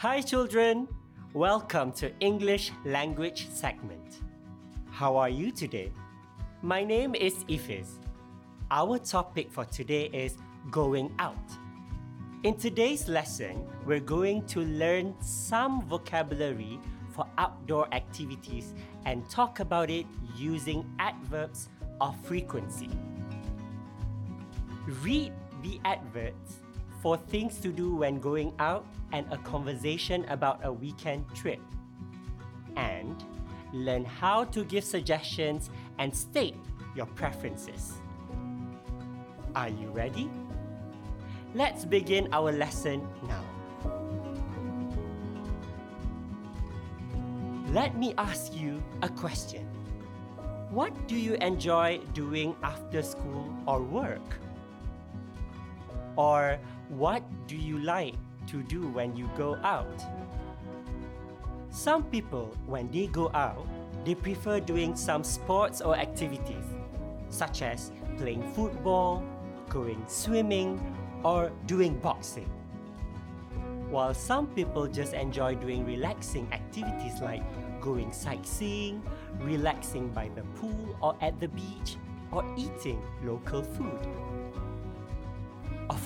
Hi, children. Welcome to English language segment. How are you today? My name is Ifiz. Our topic for today is going out. In today's lesson, we're going to learn some vocabulary for outdoor activities and talk about it using adverbs of frequency. Read the adverbs for things to do when going out and a conversation about a weekend trip. And learn how to give suggestions and state your preferences. Are you ready? Let's begin our lesson now. Let me ask you a question. What do you enjoy doing after school or work? Or what do you like to do when you go out? Some people, when they go out, they prefer doing some sports or activities, such as playing football, going swimming, or doing boxing. While some people just enjoy doing relaxing activities like going sightseeing, relaxing by the pool or at the beach, or eating local food.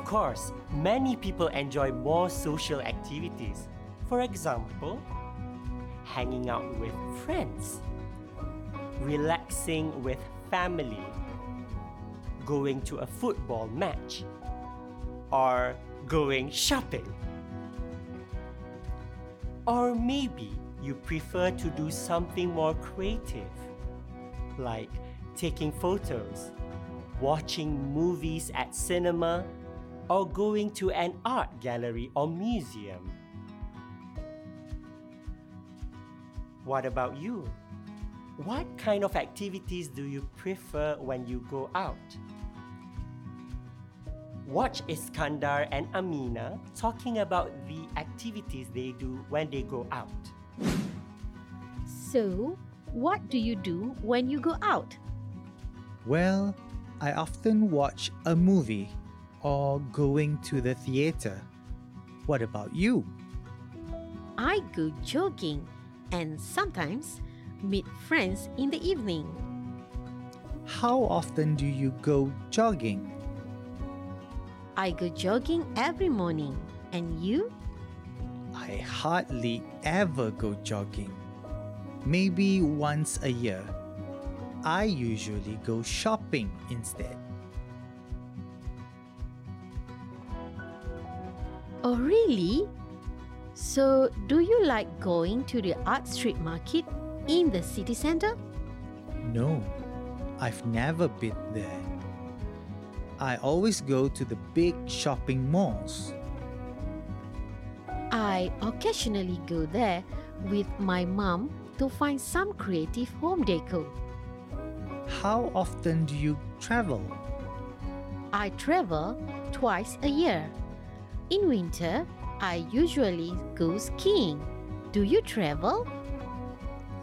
Of course, many people enjoy more social activities. For example, hanging out with friends, relaxing with family, going to a football match, or going shopping. Or maybe you prefer to do something more creative, like taking photos, watching movies at cinema, or going to an art gallery or museum. What about you? What kind of activities do you prefer when you go out? Watch Iskandar and Amina talking about the activities they do when they go out. So, what do you do when you go out? Well, I often watch a movie or going to the theater. What about you? I go jogging and sometimes meet friends in the evening. How often do you go jogging? I go jogging every morning. And you? I hardly ever go jogging. Maybe once a year. I usually go shopping instead. Oh, really? So, do you like going to the art street market in the city center? No, I've never been there. I always go to the big shopping malls. I occasionally go there with my mom to find some creative home decor. How often do you travel? I travel twice a year. In winter, I usually go skiing. Do you travel?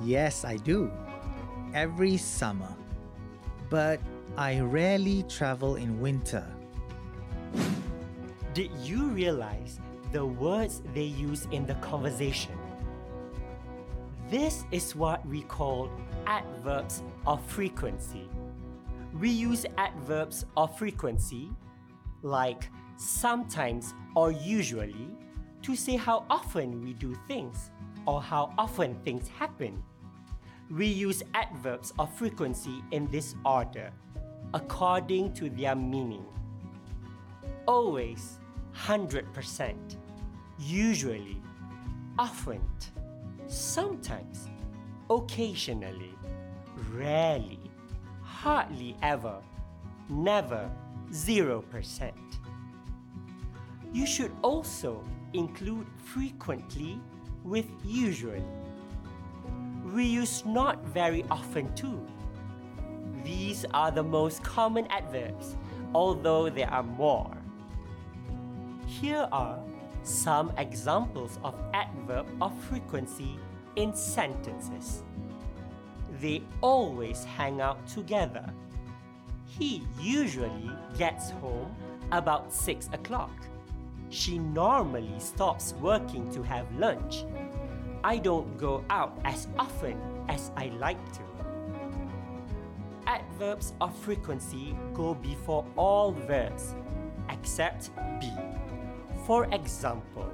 Yes, I do. Every summer. But I rarely travel in winter. Did you realize the words they use in the conversation? This is what we call adverbs of frequency. We use adverbs of frequency like sometimes or usually to say how often we do things or how often things happen. We use adverbs of frequency in this order according to their meaning. Always, 100%. Usually, often, sometimes, occasionally, rarely, hardly ever, never, 0%. You should also include frequently with usually. We use not very often too. These are the most common adverbs, although there are more. Here are some examples of adverb of frequency in sentences. They always hang out together. He usually gets home about 6 o'clock. She normally stops working to have lunch. I don't go out as often as I like to. Adverbs of frequency go before all verbs except be. For example,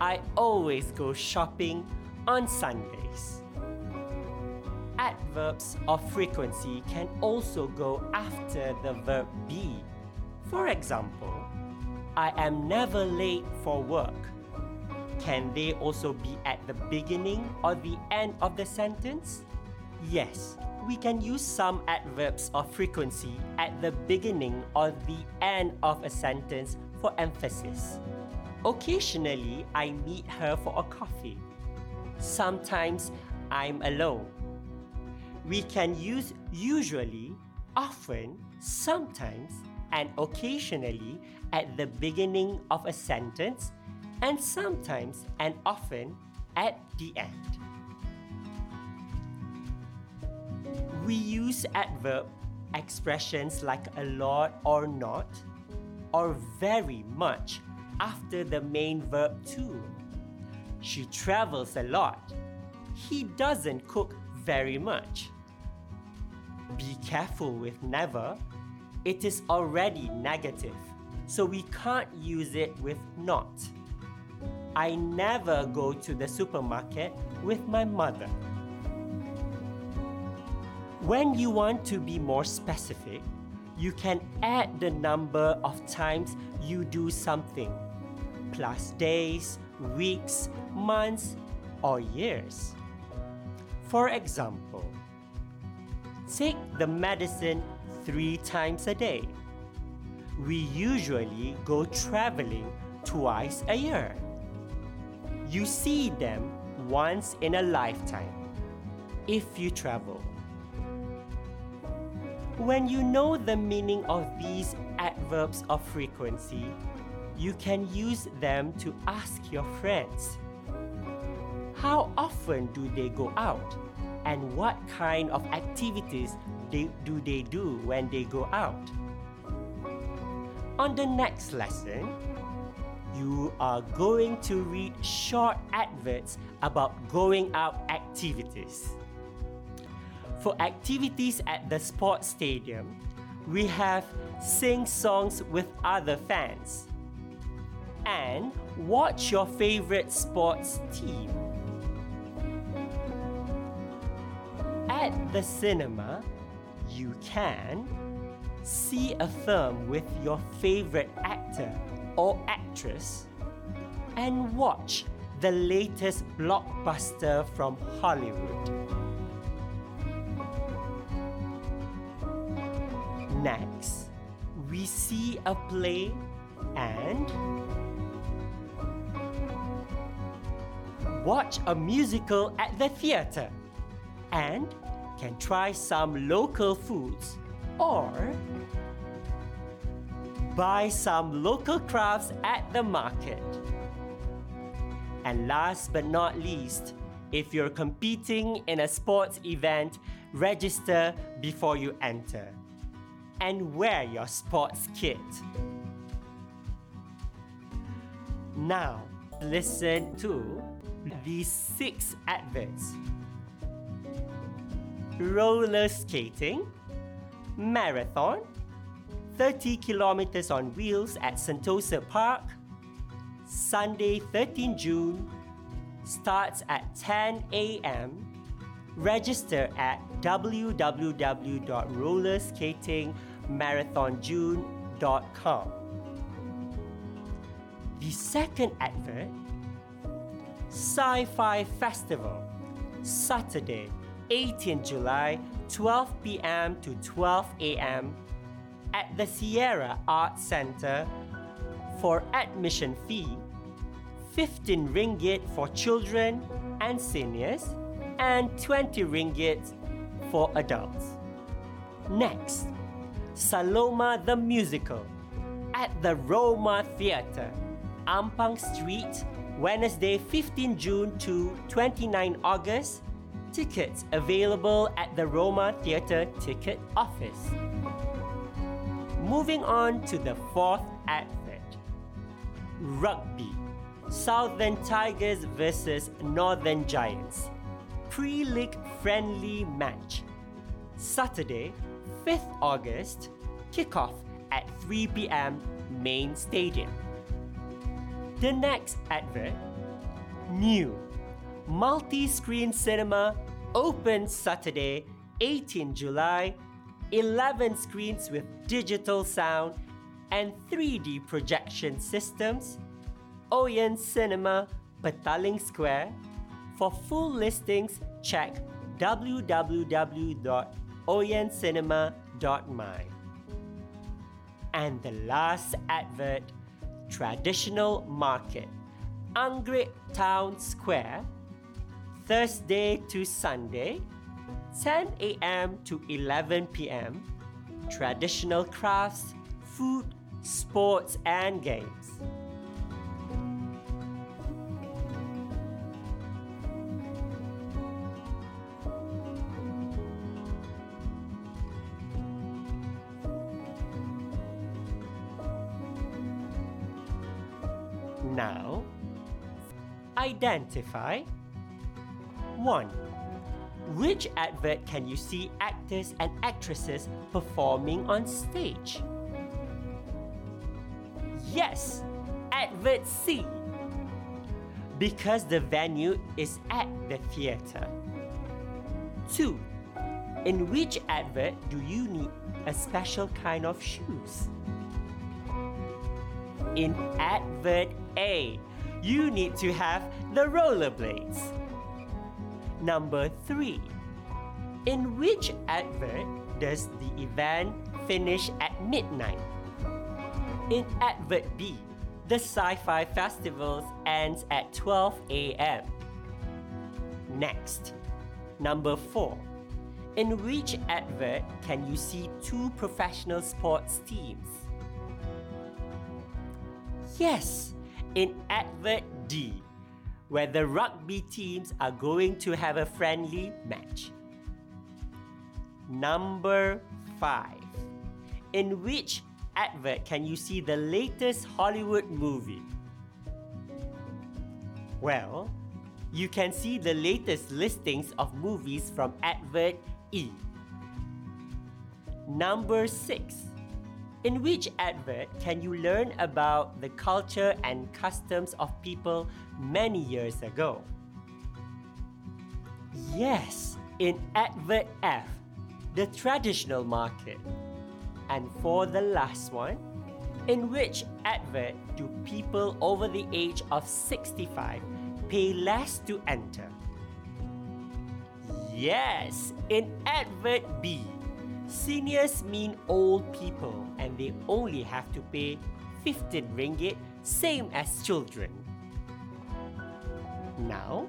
I always go shopping on Sundays. Adverbs of frequency can also go after the verb be. For example, I am never late for work. Can they also be at the beginning or the end of the sentence? Yes, we can use some adverbs of frequency at the beginning or the end of a sentence for emphasis. Occasionally, I meet her for a coffee. Sometimes I'm alone. We can use usually, often, sometimes, and occasionally at the beginning of a sentence and sometimes and often at the end. We use adverb expressions like a lot or not or very much after the main verb too. She travels a lot. He doesn't cook very much. Be careful with never. It is already negative, so we can't use it with not. I never go to the supermarket with my mother. When you want to be more specific, you can add the number of times you do something, plus days, weeks, months, or years. For example, take the medicine three times a day. We usually go traveling twice a year. You see them once in a lifetime if you travel. When you know the meaning of these adverbs of frequency, you can use them to ask your friends. How often do they go out? And what kind of activities they, do they do when they go out? On the next lesson, you are going to read short adverts about going out activities. For activities at the sports stadium, we have sing songs with other fans and watch your favorite sports team. At the cinema, you can see a film with your favorite actor or actress and watch the latest blockbuster from Hollywood. Next, we see a play and watch a musical at the theatre and can try some local foods or buy some local crafts at the market. And last but not least, if you're competing in a sports event, register before you enter and wear your sports kit. Now, listen to these six adverts roller skating, marathon, 30 kilometers on wheels at Sentosa Park. Sunday, 13 June, starts at 10 a.m. Register at www.rollerskatingmarathonjune.com. The second advert Sci Fi Festival, Saturday, 18 July, 12 p.m. to 12 a.m at the Sierra Art Center for admission fee 15 ringgit for children and seniors and 20 ringgit for adults. Next, Saloma the Musical at the Roma Theatre, Ampang Street, Wednesday 15 June to 29 August. Tickets available at the Roma Theatre ticket office. Moving on to the fourth advert Rugby. Southern Tigers versus Northern Giants. Pre League friendly match. Saturday, 5th August, kickoff at 3 pm, main stadium. The next advert new multi screen cinema open Saturday, 18 July, 11 screens with digital sound and 3D projection systems. Oyen Cinema, Petaling Square. For full listings, check www.oyencinema.my. And the last advert Traditional Market, Anggrek Town Square, Thursday to Sunday, 10 a.m. to 11 p.m. Traditional crafts, food, sports, and games. Now, identify 1. Which advert can you see actors and actresses performing on stage? Yes, advert C. Because the venue is at the theatre. 2. In which advert do you need a special kind of shoes? In advert A, you need to have the rollerblades. Number 3. In which advert does the event finish at midnight? In advert B, the sci-fi festival ends at 12 a.m. Next, number 4. In which advert can you see two professional sports teams? Yes, in advert D, where the rugby teams are going to have a friendly match. Number 5. In which advert can you see the latest Hollywood movie? Well, you can see the latest listings of movies from advert E. Number 6. In which advert can you learn about the culture and customs of people many years ago? Yes, in advert F, the traditional market. And for the last one, in which advert do people over the age of 65 pay less to enter? Yes, in advert B, seniors mean old people and they only have to pay 15 ringgit, same as children. Now,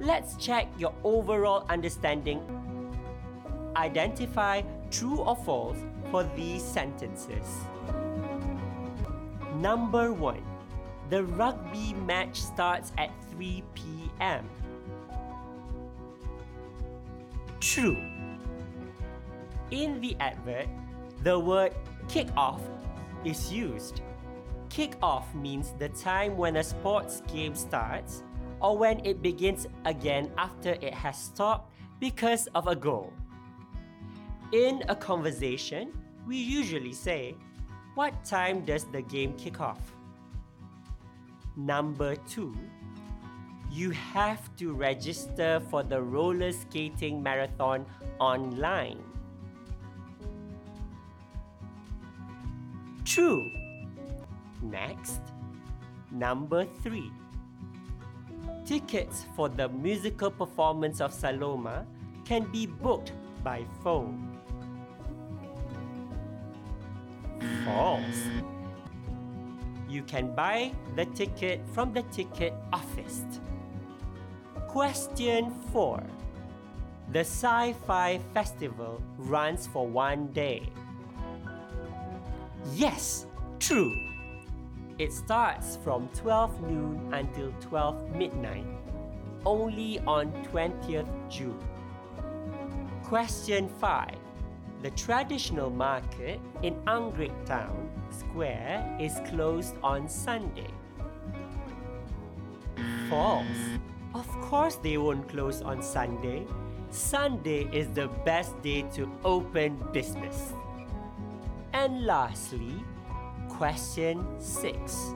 let's check your overall understanding. Identify true or false for these sentences. Number 1. The rugby match starts at 3 p.m. True. In the advert, the word kick off is used. Kick off means the time when a sports game starts or when it begins again after it has stopped because of a goal. In a conversation, we usually say, What time does the game kick off? Number two, you have to register for the roller skating marathon online. True. Next, number three. Tickets for the musical performance of Saloma can be booked by phone. False. You can buy the ticket from the ticket office. Question 4. The Sci Fi Festival runs for one day. Yes, true. It starts from 12 noon until 12 midnight, only on 20th June. Question 5. The traditional market in Anggrek Town Square is closed on Sunday. false. Of course, they won't close on Sunday. Sunday is the best day to open business. And lastly, question 6.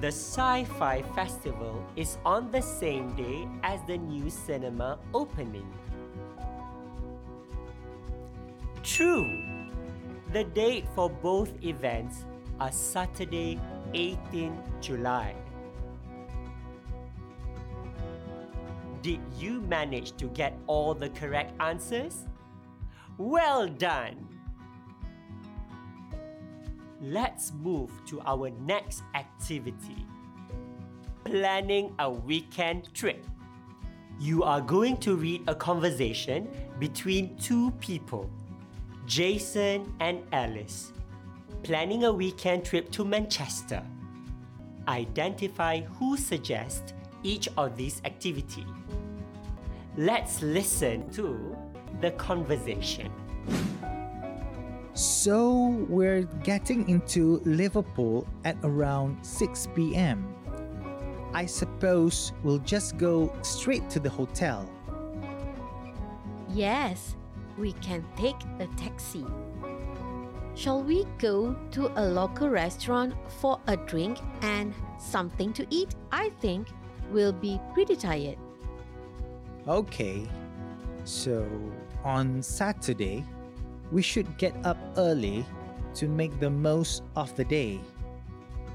The Sci Fi Festival is on the same day as the new cinema opening. True. The date for both events are Saturday, 18 July. Did you manage to get all the correct answers? Well done! Let's move to our next activity planning a weekend trip. You are going to read a conversation between two people, Jason and Alice, planning a weekend trip to Manchester. Identify who suggests each of these activities. Let's listen to the conversation. So we're getting into Liverpool at around 6 pm. I suppose we'll just go straight to the hotel. Yes, we can take a taxi. Shall we go to a local restaurant for a drink and something to eat? I think we'll be pretty tired. Okay, so on Saturday, we should get up early to make the most of the day.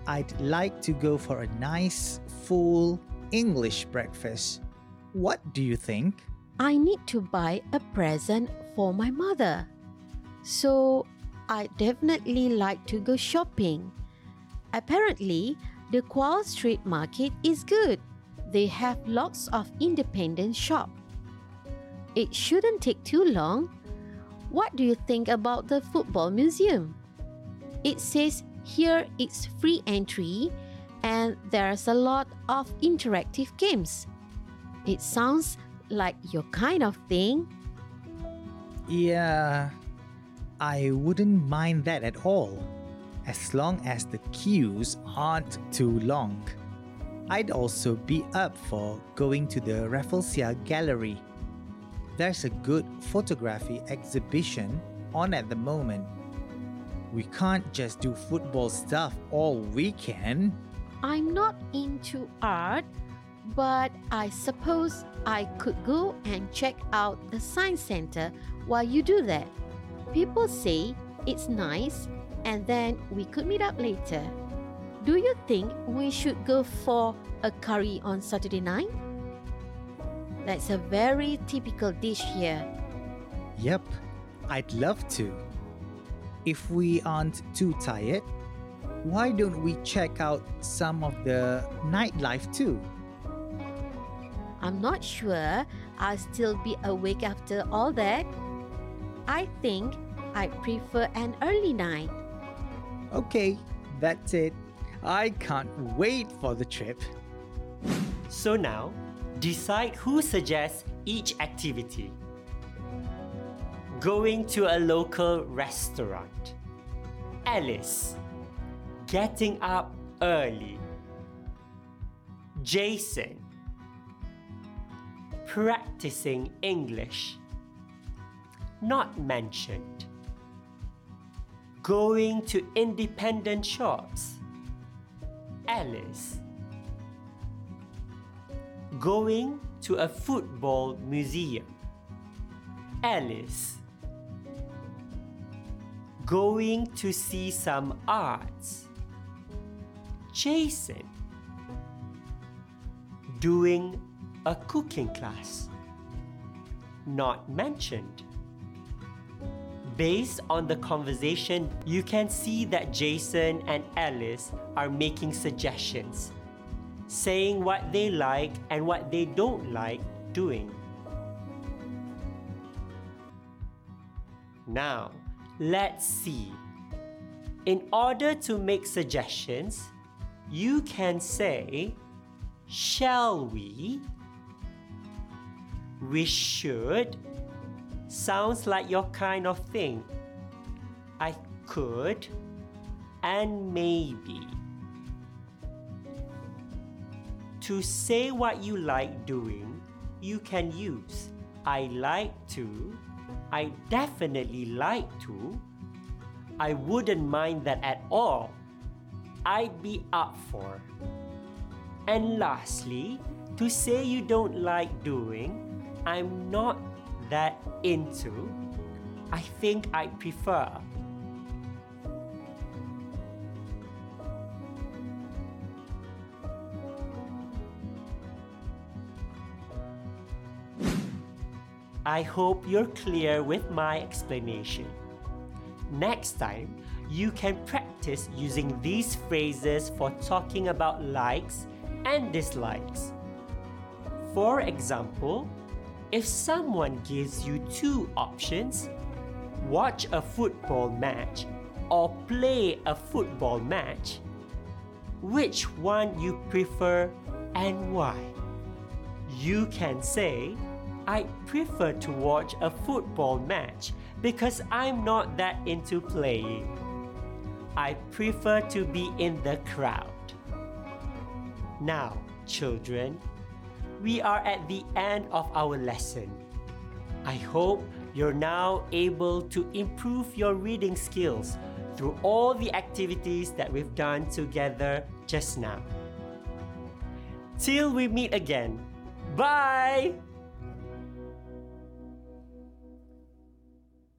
I'd like to go for a nice, full English breakfast. What do you think? I need to buy a present for my mother. So I definitely like to go shopping. Apparently, the Qual Street Market is good. They have lots of independent shop. It shouldn't take too long. What do you think about the football museum? It says here it's free entry and there's a lot of interactive games. It sounds like your kind of thing. Yeah, I wouldn't mind that at all, as long as the queues aren't too long. I'd also be up for going to the Rafflesia Gallery. There's a good photography exhibition on at the moment. We can't just do football stuff all weekend. I'm not into art, but I suppose I could go and check out the science center while you do that. People say it's nice, and then we could meet up later. Do you think we should go for a curry on Saturday night? That's a very typical dish here. Yep, I'd love to. If we aren't too tired, why don't we check out some of the nightlife too? I'm not sure I'll still be awake after all that. I think I prefer an early night. Okay, that's it. I can't wait for the trip. So now, decide who suggests each activity. Going to a local restaurant. Alice. Getting up early. Jason. Practicing English. Not mentioned. Going to independent shops. Alice. Going to a football museum. Alice. Going to see some arts. Jason. Doing a cooking class. Not mentioned. Based on the conversation, you can see that Jason and Alice are making suggestions, saying what they like and what they don't like doing. Now, let's see. In order to make suggestions, you can say, Shall we? We should. Sounds like your kind of thing. I could and maybe. To say what you like doing, you can use I like to, I definitely like to, I wouldn't mind that at all, I'd be up for. And lastly, to say you don't like doing, I'm not that into, I think I prefer. I hope you're clear with my explanation. Next time, you can practice using these phrases for talking about likes and dislikes. For example, if someone gives you two options, watch a football match or play a football match, which one you prefer and why? You can say, I prefer to watch a football match because I'm not that into playing. I prefer to be in the crowd. Now, children, we are at the end of our lesson. I hope you're now able to improve your reading skills through all the activities that we've done together just now. Till we meet again. Bye!